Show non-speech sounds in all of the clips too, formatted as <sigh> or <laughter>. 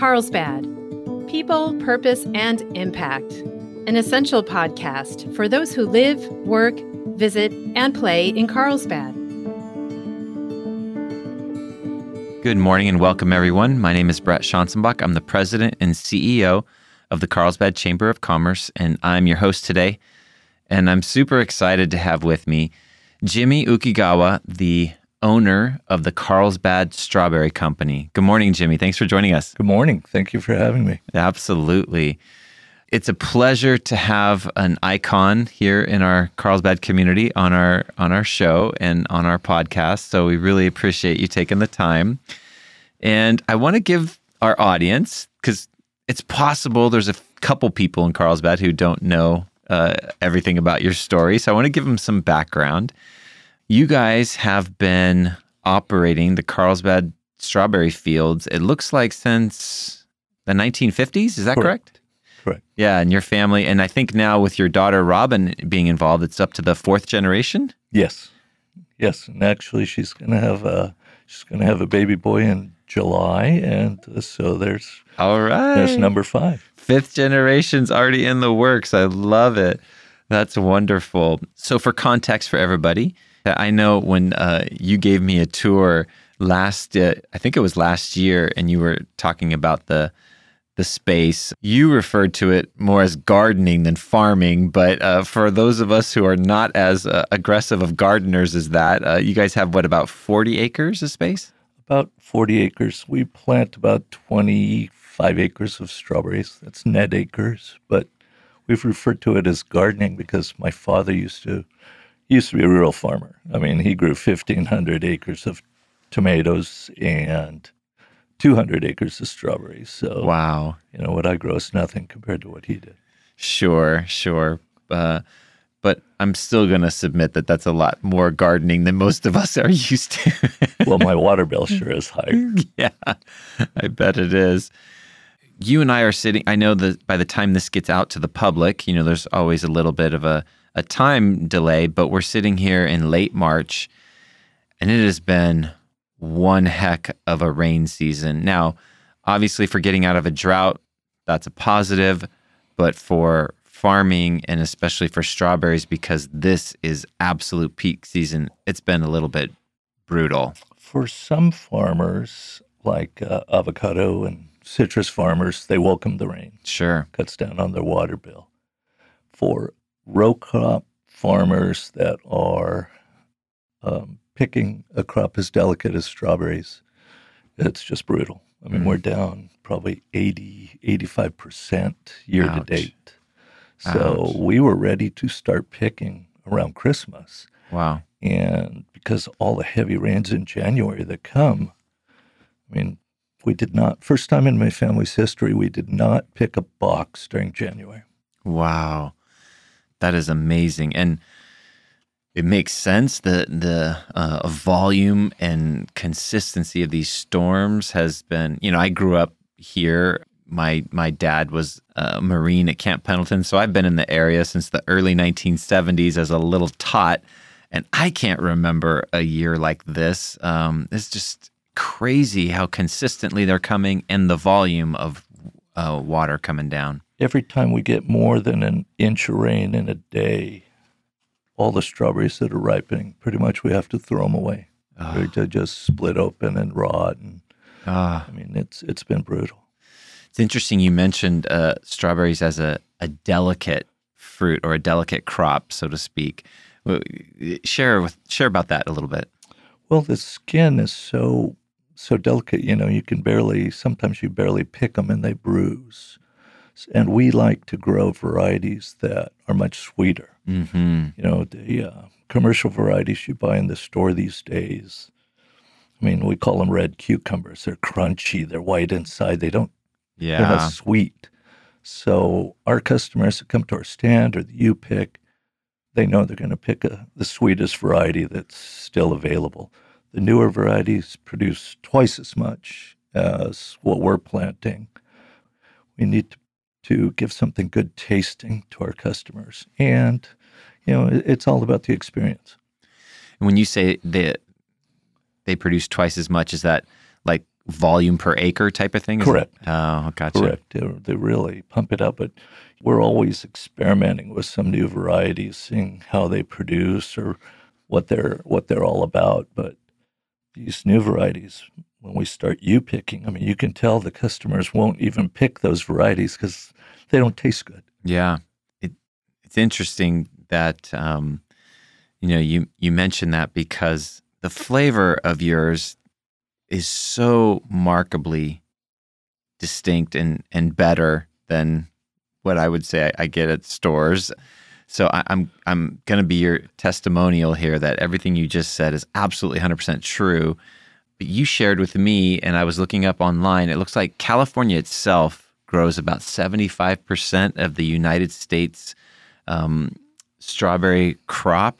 Carlsbad People, Purpose, and Impact, an essential podcast for those who live, work, visit, and play in Carlsbad. Good morning and welcome, everyone. My name is Brett Schanzenbach. I'm the president and CEO of the Carlsbad Chamber of Commerce, and I'm your host today. And I'm super excited to have with me Jimmy Ukegawa, the owner of the Carlsbad Strawberry Company. Good morning, Jimmy. Thanks for joining us. Good morning. Thank you for having me. Absolutely. It's a pleasure to have an icon here in our Carlsbad community on our on our show and on our podcast. So we really appreciate you taking the time. And I want to give our audience because it's possible there's a couple people in Carlsbad who don't know uh, everything about your story. So I want to give them some background. You guys have been operating the Carlsbad strawberry fields, it looks like since the 1950s. Is that correct? correct? Correct. Yeah, and your family, and I think now with your daughter Robin being involved, it's up to the fourth generation. Yes, yes, and actually, she's gonna have a she's gonna have a baby boy in July, and so there's all right. There's number five. Fifth generation's already in the works. I love it. That's wonderful. So, for context for everybody, I know when uh, you gave me a tour last, uh, I think it was last year, and you were talking about the the space. You referred to it more as gardening than farming, but uh, for those of us who are not as uh, aggressive of gardeners as that, uh, you guys have what about forty acres of space? About forty acres. We plant about twenty-five acres of strawberries. That's net acres, but we've referred to it as gardening because my father used to he used to be a rural farmer. I mean, he grew 1,500 acres of tomatoes and 200 acres of strawberries. So, wow. You know, what I grow is nothing compared to what he did. Sure, sure. Uh, but I'm still going to submit that that's a lot more gardening than most of us are <laughs> used to. well, my water bill sure is higher. <laughs> Yeah, I bet it is. You and I are sitting, I know that by the time this gets out to the public, you know, there's always a little bit of a a time delay, but we're sitting here in late March and it has been one heck of a rain season. Now, obviously, for getting out of a drought, that's a positive, but for farming and especially for strawberries, because this is absolute peak season, it's been a little bit brutal. For some farmers, like uh, avocado and citrus farmers, they welcome the rain. Sure. Cuts down on their water bill. For row crop farmers that are um, picking a crop as delicate as strawberries, it's just brutal. I mean, mm. we're down probably 80, 85% year Ouch. to date. So Ouch. we were ready to start picking around Christmas. Wow. And because all the heavy rains in January that come, I mean, we did not, first time in my family's history, we did not pick a box during January. Wow. That is amazing, and it makes sense that the uh, volume and consistency of these storms has been. You know, I grew up here. My my dad was a Marine at Camp Pendleton, so I've been in the area since the early 1970s as a little tot, and I can't remember a year like this. Um, it's just crazy how consistently they're coming and the volume of uh, water coming down every time we get more than an inch of rain in a day, all the strawberries that are ripening, pretty much we have to throw them away. Oh. To just split open and rot. And oh. I mean, it's it's been brutal. It's interesting you mentioned uh, strawberries as a, a delicate fruit or a delicate crop, so to speak. Share with share about that a little bit. Well, the skin is so so delicate. You know, you can barely sometimes you barely pick them and they bruise and we like to grow varieties that are much sweeter. Mm-hmm. You know, the uh, commercial varieties you buy in the store these days. I mean, we call them red cucumbers. They're crunchy. They're white inside. They don't. Yeah. They're not sweet. So our customers that come to our stand or the you pick, they know they're going to pick a, the sweetest variety that's still available. The newer varieties produce twice as much as what we're planting. We need to to give something good tasting to our customers. And, you know, it's all about the experience. And when you say that they produce twice as much, is that like volume per acre type of thing? Is Correct. It? Oh, gotcha. Correct. They, they really pump it up, but we're always experimenting with some new varieties, seeing how they produce or what they're what they're all about. But these new varieties, when we start you picking, I mean, you can tell the customers won't even pick those varieties because they don't taste good. Yeah, it, it's interesting that um, you know you you mentioned that because the flavor of yours is so markedly distinct and and better than what I would say I, I get at stores. So I, I'm I'm going to be your testimonial here that everything you just said is absolutely 100% true. But you shared with me, and I was looking up online. It looks like California itself grows about 75% of the United States um, strawberry crop.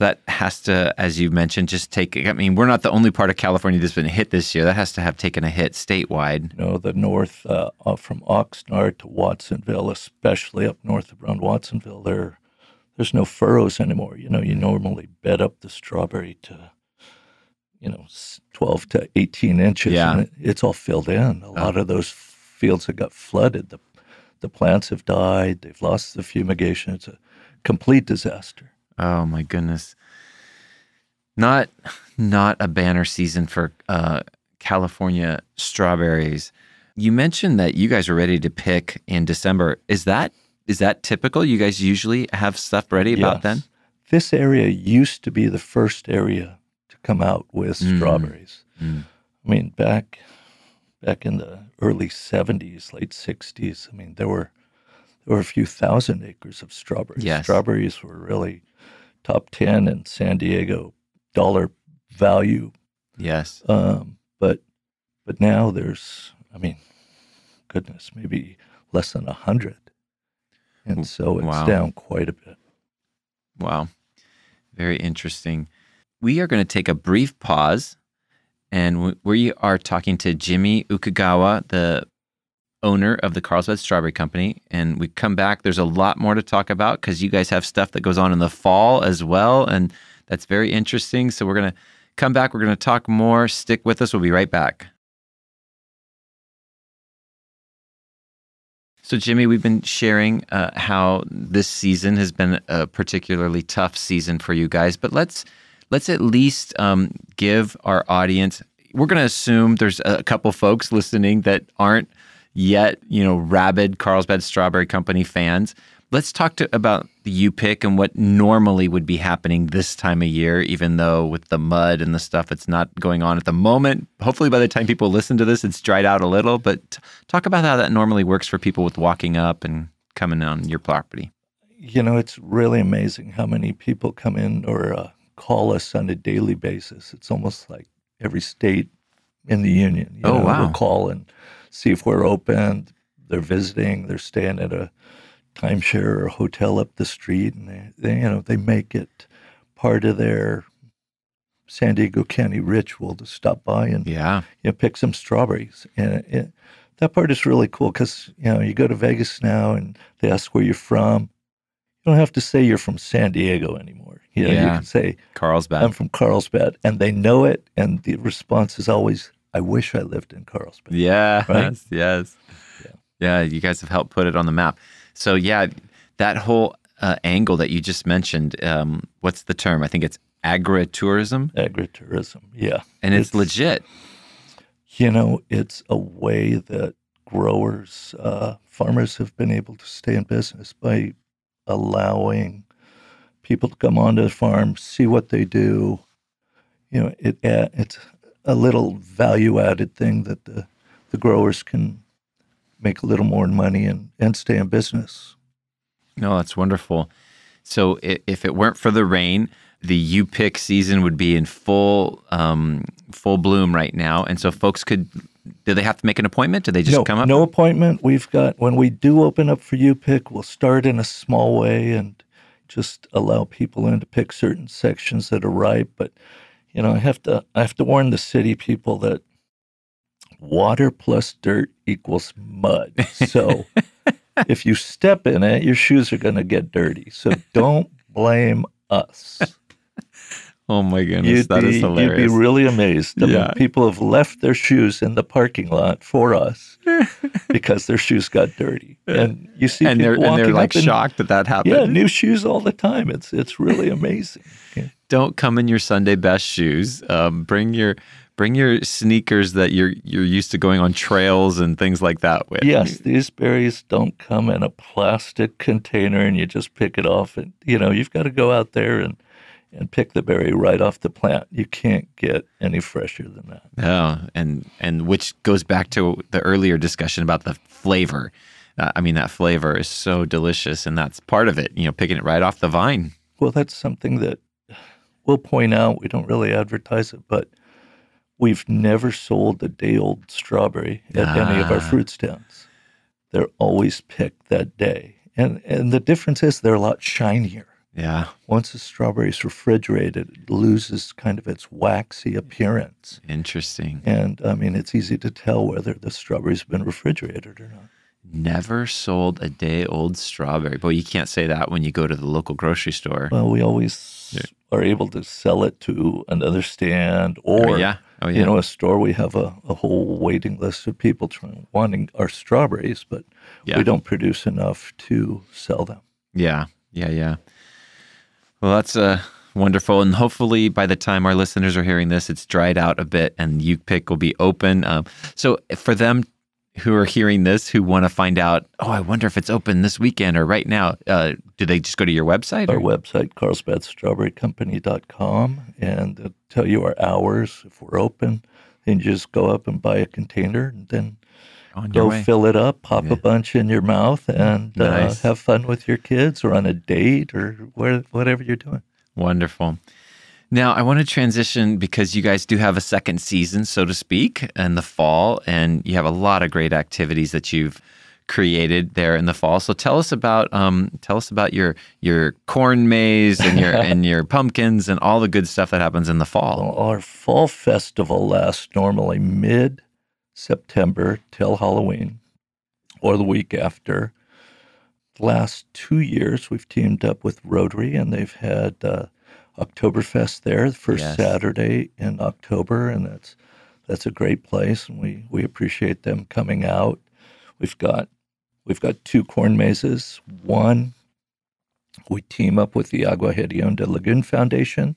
That has to, as you mentioned, just take. I mean, we're not the only part of California that's been hit this year. That has to have taken a hit statewide. You know, the north uh, uh, from Oxnard to Watsonville, especially up north around Watsonville, there there's no furrows anymore. You know, you normally bed up the strawberry to, you know, 12 to 18 inches. Yeah. And it, it's all filled in. A lot of those fields that got flooded, the, the plants have died. They've lost the fumigation. It's a complete disaster. Oh my goodness. Not not a banner season for uh, California strawberries. You mentioned that you guys were ready to pick in December. Is that is that typical? You guys usually have stuff ready about Yes. then? This area used to be the first area to come out with Mm. strawberries. Mm. I mean, back back in the early '70s, late '60s. I mean, there were there were a few thousand acres of strawberries. Yes. Strawberries were really top ten in San Diego dollar value. Yes. Um, but but now there's, I mean, goodness, maybe less than a hundred, and so it's Wow. down quite a bit. Wow. Very interesting. We are going to take a brief pause and we are talking to Jimmy Ukegawa, the owner of the Carlsbad Strawberry Company. And we come back. There's a lot more to talk about because you guys have stuff that goes on in the fall as well. And that's very interesting. So we're going to come back. We're going to talk more. Stick with us. We'll be right back. So, Jimmy, we've been sharing uh, how this season has been a particularly tough season for you guys, but let's let's at least um, give our audience. We're going to assume there's a couple folks listening that aren't yet, you know, rabid Carlsbad Strawberry Company fans. Let's talk to about the U pick and what normally would be happening this time of year, even though with the mud and the stuff, it's not going on at the moment. Hopefully, by the time people listen to this, it's dried out a little. But t- talk about how that normally works for people with walking up and coming on your property. You know, it's really amazing how many people come in or uh, call us on a daily basis. It's almost like every state in the union. You Oh, know, wow. Will call and see if we're open. They're visiting. They're staying at a timeshare or hotel up the street, and they, they you know, they make it part of their San Diego County ritual to stop by and Yeah. you know, pick some strawberries. And it, that part is really cool because, you know, you go to Vegas now and they ask where you're from. You don't have to say you're from San Diego anymore. You know, you can say, Carlsbad. I'm from Carlsbad. And they know it. And the response is always, I wish I lived in Carlsbad. Yeah. Right? Yes. Yeah. Yeah. You guys have helped put it on the map. So yeah, that whole uh, angle that you just mentioned. Um, what's the term? I think it's agritourism, Agritourism. Yeah. and it's, legit. You know, it's a way that growers, uh, farmers have been able to stay in business by allowing people to come onto the farm, see what they do. You know, it it's a little value added thing that the, the growers can make a little more money and, and stay in business. No, that's wonderful. So if it weren't for the rain, the U pick season would be in full um, full bloom right now, and so folks could. Do they have to make an appointment? Do they just no, come up? no appointment. We've got when we do open up for U pick, we'll start in a small way and just allow people in to pick certain sections that are ripe. But you know, I have to I have to warn the city people that water plus dirt equals mud. So <laughs> if you step in it, your shoes are going to get dirty. So don't blame us. Oh my goodness, You'd that be, is you'd be really amazed. Yeah. people have left their shoes in the parking lot for us <laughs> because their shoes got dirty, and you see and they're and they're like shocked that that happened. Yeah, new shoes all the time. It's it's really amazing. Yeah. Don't come in your Sunday best shoes. Um, bring your bring your sneakers that you're you're used to going on trails and things like that with. Yes, these berries don't come in a plastic container and you just pick it off. And you know, you've got to go out there and and pick the berry right off the plant. You can't get any fresher than that. Oh, and and which goes back to the earlier discussion about the flavor. Uh, I mean, that flavor is so delicious, and that's part of it. You know, picking it right off the vine. Well, that's something that we'll point out. We don't really advertise it, but we've never sold a day old strawberry at any of our Ah. fruit stands. They're always picked that day. And and the difference is they're a lot shinier. Yeah, Once a strawberry is refrigerated, it loses kind of its waxy appearance. interesting. And I mean, it's easy to tell whether the strawberry's been refrigerated or not. Never sold a day old strawberry. But you can't say that when you go to the local grocery store. Well, we always Yeah. are able to sell it to another stand or oh, yeah. Oh, yeah. you know, a store, we have a, a whole waiting list of people trying, wanting our strawberries, but Yeah. we don't produce enough to sell them. Yeah, yeah, yeah. Well, that's uh, wonderful, and hopefully by the time our listeners are hearing this, it's dried out a bit, and U Pick will be open. Um, so for them who are hearing this, who want to find out, oh, I wonder if it's open this weekend or right now, uh, do they just go to your website? Our or- website, carlsbadstrawberrycompany.com, and it'll tell you our hours if we're open. Then you just go up and buy a container and then go way. fill it up, pop Yeah. a bunch in your mouth, and Nice. uh, have fun with your kids or on a date or where, whatever you're doing. Wonderful. Now, I want to transition because you guys do have a second season, so to speak, in the fall, and you have a lot of great activities that you've created there in the fall. So tell us about um, tell us about your your corn maze and your <laughs> and your pumpkins and all the good stuff that happens in the fall. Well, our fall festival lasts normally mid September till Halloween or the week after. The last two years, we've teamed up with Rotary and they've had uh, Oktoberfest there the first Yes. Saturday in October, and that's that's a great place, and we, we appreciate them coming out. We've got we've got two corn mazes. One, we team up with the Agua Hedionda Lagoon Foundation,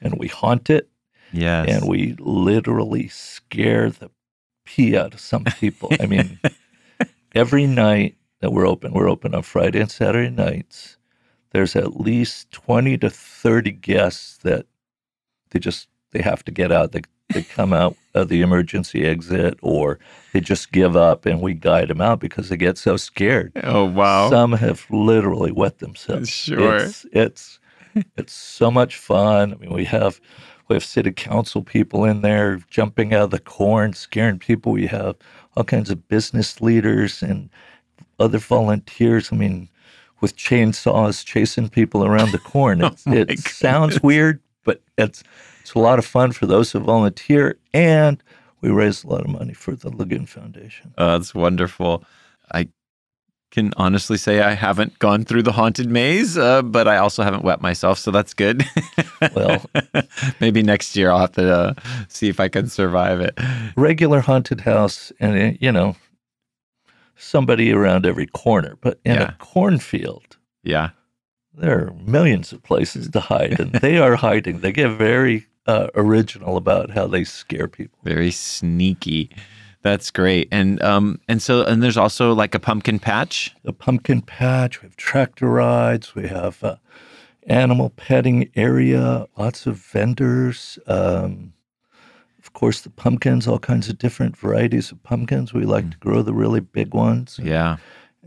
and we haunt it Yes. and we literally scare the pee out of some people. I mean, <laughs> every night that we're open, we're open on Friday and Saturday nights. There's at least twenty to thirty guests that they just they have to get out. They they come out of the emergency exit, or they just give up, and we guide them out because they get so scared. oh wow. Some have literally wet themselves. Sure. It's it's it's so much fun. I mean, we have we have city council people in there jumping out of the corn, scaring people. We have all kinds of business leaders and other volunteers. I mean, with chainsaws chasing people around the corn. <laughs> Oh it's, Oh it sounds weird, but it's it's a lot of fun for those who volunteer, and we raise a lot of money for the Lagoon Foundation. Oh, that's wonderful. I can honestly say I haven't gone through the haunted maze, uh, but I also haven't wet myself, so that's good. <laughs> Well- maybe next year I'll have to uh, see if I can survive it. regular haunted house and uh, you know somebody around every corner but in Yeah. a cornfield Yeah, there are millions of places to hide and they are hiding they get very uh, original about how they scare people very sneaky. That's great. And um and so and there's also like a pumpkin patch. A pumpkin patch we have tractor rides we have uh, animal petting area lots of vendors um, of course the pumpkins all kinds of different varieties of pumpkins we like to grow the really big ones Yeah,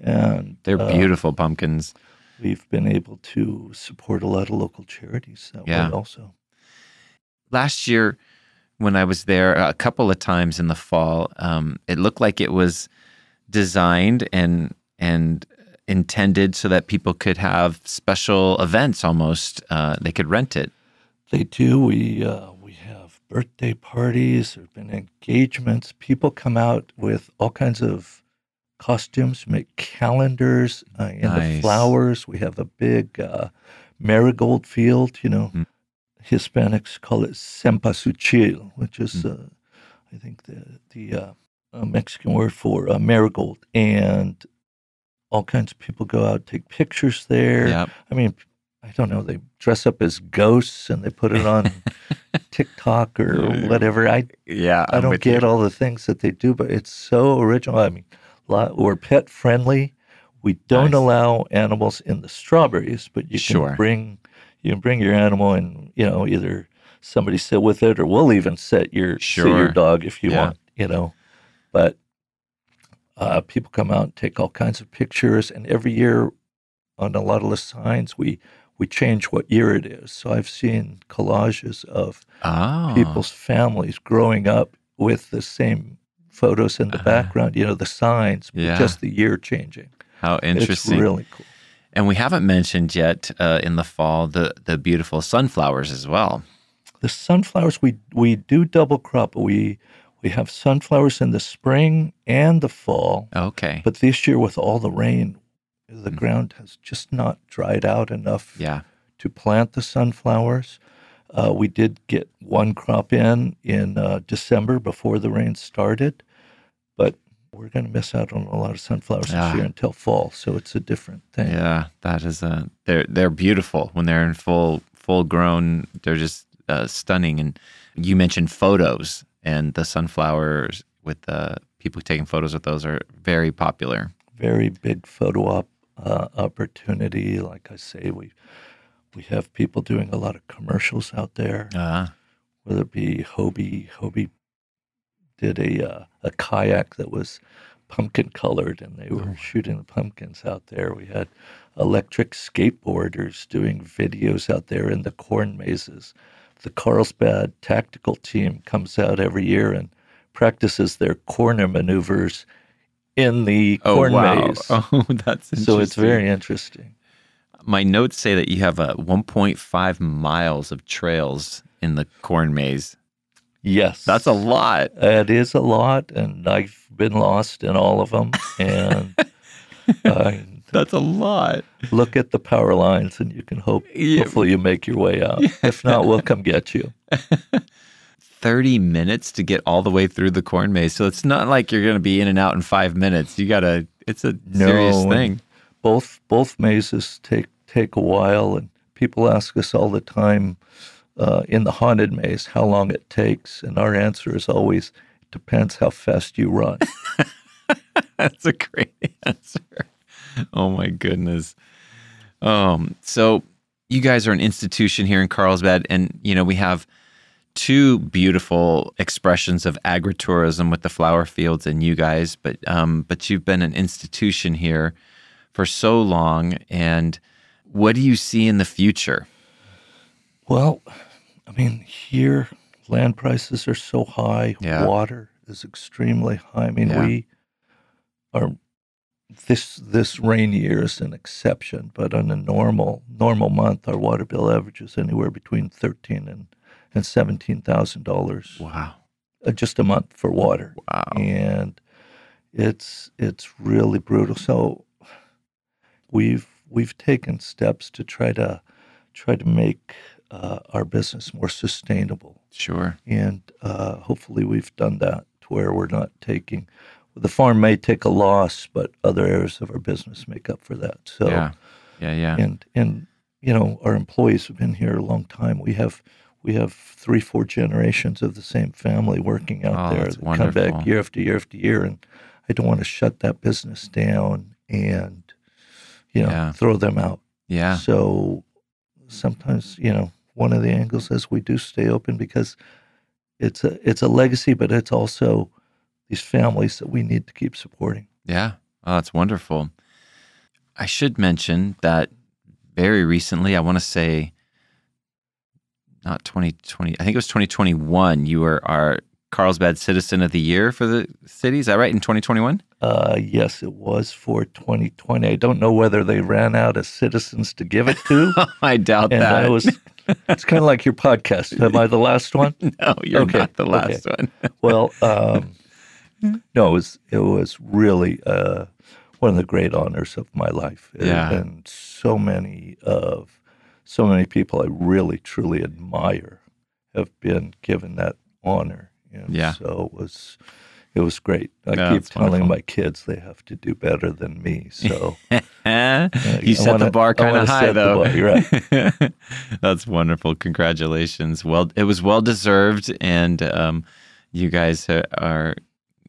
and they're uh, beautiful pumpkins. we've been able to support a lot of local charities that Yeah. way also. last year when I was there a couple of times in the fall, um, it looked like it was designed and and intended so that people could have special events almost. Uh, they could rent it. They do. We uh, we have birthday parties. There've been engagements. People come out with all kinds of costumes, make calendars uh, in the flowers. We have a big uh, marigold field. You know, Mm. Hispanics call it cempasúchil, which is, Hmm. uh, I think, the the uh, uh, Mexican word for uh, marigold, and all kinds of people go out take pictures there. Yep. I mean, I don't know. They dress up as ghosts and they put it on <laughs> TikTok or whatever. I Yeah. I I'm don't get you. all the things that they do, but it's so original. I mean, lot, we're pet friendly. We don't Nice. allow animals in the strawberries, but you Sure. can bring you can bring your animal and you know either somebody sit with it or we'll even set your sit your dog if you Yeah. want. You know, but uh, people come out and take all kinds of pictures, and every year on a lot of the signs we we change what year it is. So I've seen collages of Oh. people's families growing up with the same photos in the Uh, background, you know, the signs, yeah. just the year changing. How interesting. It's really cool. And we haven't mentioned yet uh, in the fall the the beautiful sunflowers as well. The sunflowers we we do double crop. We we have sunflowers in the spring and the fall, Okay. but this year with all the rain, the Mm. ground has just not dried out enough Yeah. to plant the sunflowers. Uh, we did get one crop in in uh, December before the rain started, but we're going to miss out on a lot of sunflowers Ah. this year until fall. So it's a different thing. Yeah. That is a they're they're beautiful when they're in full full grown. They're just uh, stunning. And you mentioned photos and the sunflowers with the people taking photos with those are very popular. Very big photo op uh, opportunity. Like I say, we we have people doing a lot of commercials out there, Uh, whether it be Hobie. Hobie did a uh, a kayak that was pumpkin colored, and they were Oh. shooting the pumpkins out there. We had electric skateboarders doing videos out there in the corn mazes. The Carlsbad tactical team comes out every year and practices their corner maneuvers in the oh corn wow. maze. <laughs> Oh, that's interesting. so it's very interesting. My notes say that you have a 1.5 miles of trails in the corn maze. Yes, That's a lot. It is a lot, and I've been lost in all of them. And <laughs> uh, That's a lot. look at the power lines, and you can hope. Yeah. Hopefully, you make your way out. If not, we'll come get you. <laughs> 30 minutes to get all the way through the corn maze. So it's not like you're going to be in and out in five minutes. You got to, it's a serious thing. Both both mazes take take a while, and people ask us all the time uh, in the haunted maze how long it takes, and our answer is always depends how fast you run. <laughs> That's a great <laughs> answer. Oh my goodness. Um, so you guys are an institution here in Carlsbad, and you know we have two beautiful expressions of agritourism with the flower fields and you guys, but um, but you've been an institution here for so long, and what do you see in the future? Well, I mean, here land prices are so high, Yeah. water is extremely high. I mean, Yeah. we are this this rain year is an exception, but on a normal normal month, our water bill averages anywhere between thirteen and and seventeen thousand dollars Wow! uh, just a month for water, Wow! and it's it's really brutal. So we've we've taken steps to try to try to make uh, our business more sustainable, Sure. and uh, hopefully we've done that to where we're not taking. The farm may take a loss, but other areas of our business make up for that. So, Yeah. Yeah. Yeah. and and you know our employees have been here a long time. We have we have three, four generations of the same family working out Oh, there that's that come back year after year after year, and I don't want to shut that business down and you know Yeah. throw them out. Yeah. So sometimes you know one of the angles is we do stay open because it's a it's a legacy, but it's also these families that we need to keep supporting. Yeah. Oh, that's wonderful. I should mention that very recently, I want to say not 2020, I think it was 2021, you were our Carlsbad Citizen of the Year for the city. Is that right? In 2021? Uh, yes, it was for 2020. I don't know whether they ran out of citizens to give it to. <laughs> I doubt and that. I was, <laughs> it's kind of like your podcast. Am I the last one? <laughs> no, you're Okay, not the last one. <laughs> Well, um, no, it was, it was really uh, one of the great honors of my life. Yeah. have been so many of so many people I really truly admire have been given that honor. And Yeah. So it was it was great. I Yeah, keep telling wonderful. my kids they have to do better than me. So <laughs> you I set wanna- the bar kind of high, though. bar, you're right. <laughs> That's wonderful. Congratulations. Well, it was well deserved, and um, you guys are, are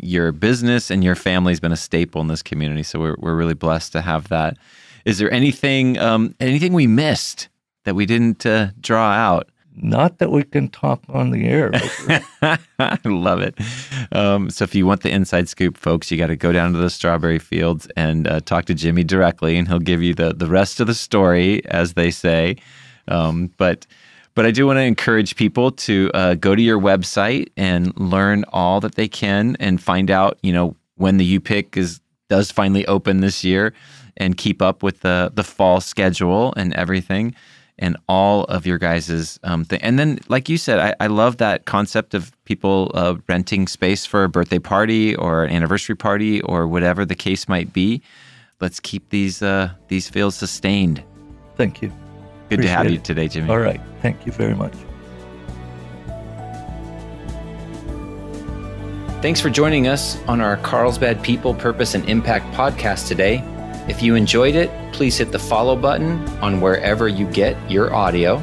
your business and your family's been a staple in this community. So we're we're really blessed to have that. Is there anything um, anything we missed that we didn't uh, draw out? Not that we can talk on the air. <laughs> I love it. Um, so if you want the inside scoop, folks, you got to go down to the strawberry fields and uh, talk to Jimmy directly, and he'll give you the the rest of the story, as they say. Um, but but I do want to encourage people to uh, go to your website and learn all that they can, and find out, you know, when the UPIC is does finally open this year, and keep up with the the fall schedule and everything and all of your guys's um, thing. And then, like you said, I, I love that concept of people uh, renting space for a birthday party or an anniversary party or whatever the case might be. Let's keep these uh, these fields sustained. Thank you. Good to have Appreciate you today, Jimmy. All right. Thank you very much. Thanks for joining us on our Carlsbad People, Purpose, and Impact podcast today. If you enjoyed it, please hit the follow button on wherever you get your audio.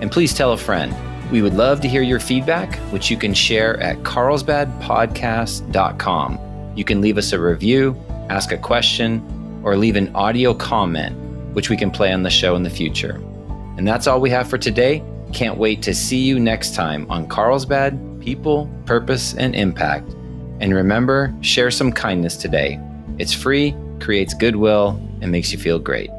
And please tell a friend. We would love to hear your feedback, which you can share at carlsbadpodcast.com. You can leave us a review, ask a question, or leave an audio comment, which we can play on the show in the future. And that's all we have for today. Can't wait to see you next time on Carlsbad People, Purpose, and Impact. And remember, share some kindness today. It's free, creates goodwill, and makes you feel great.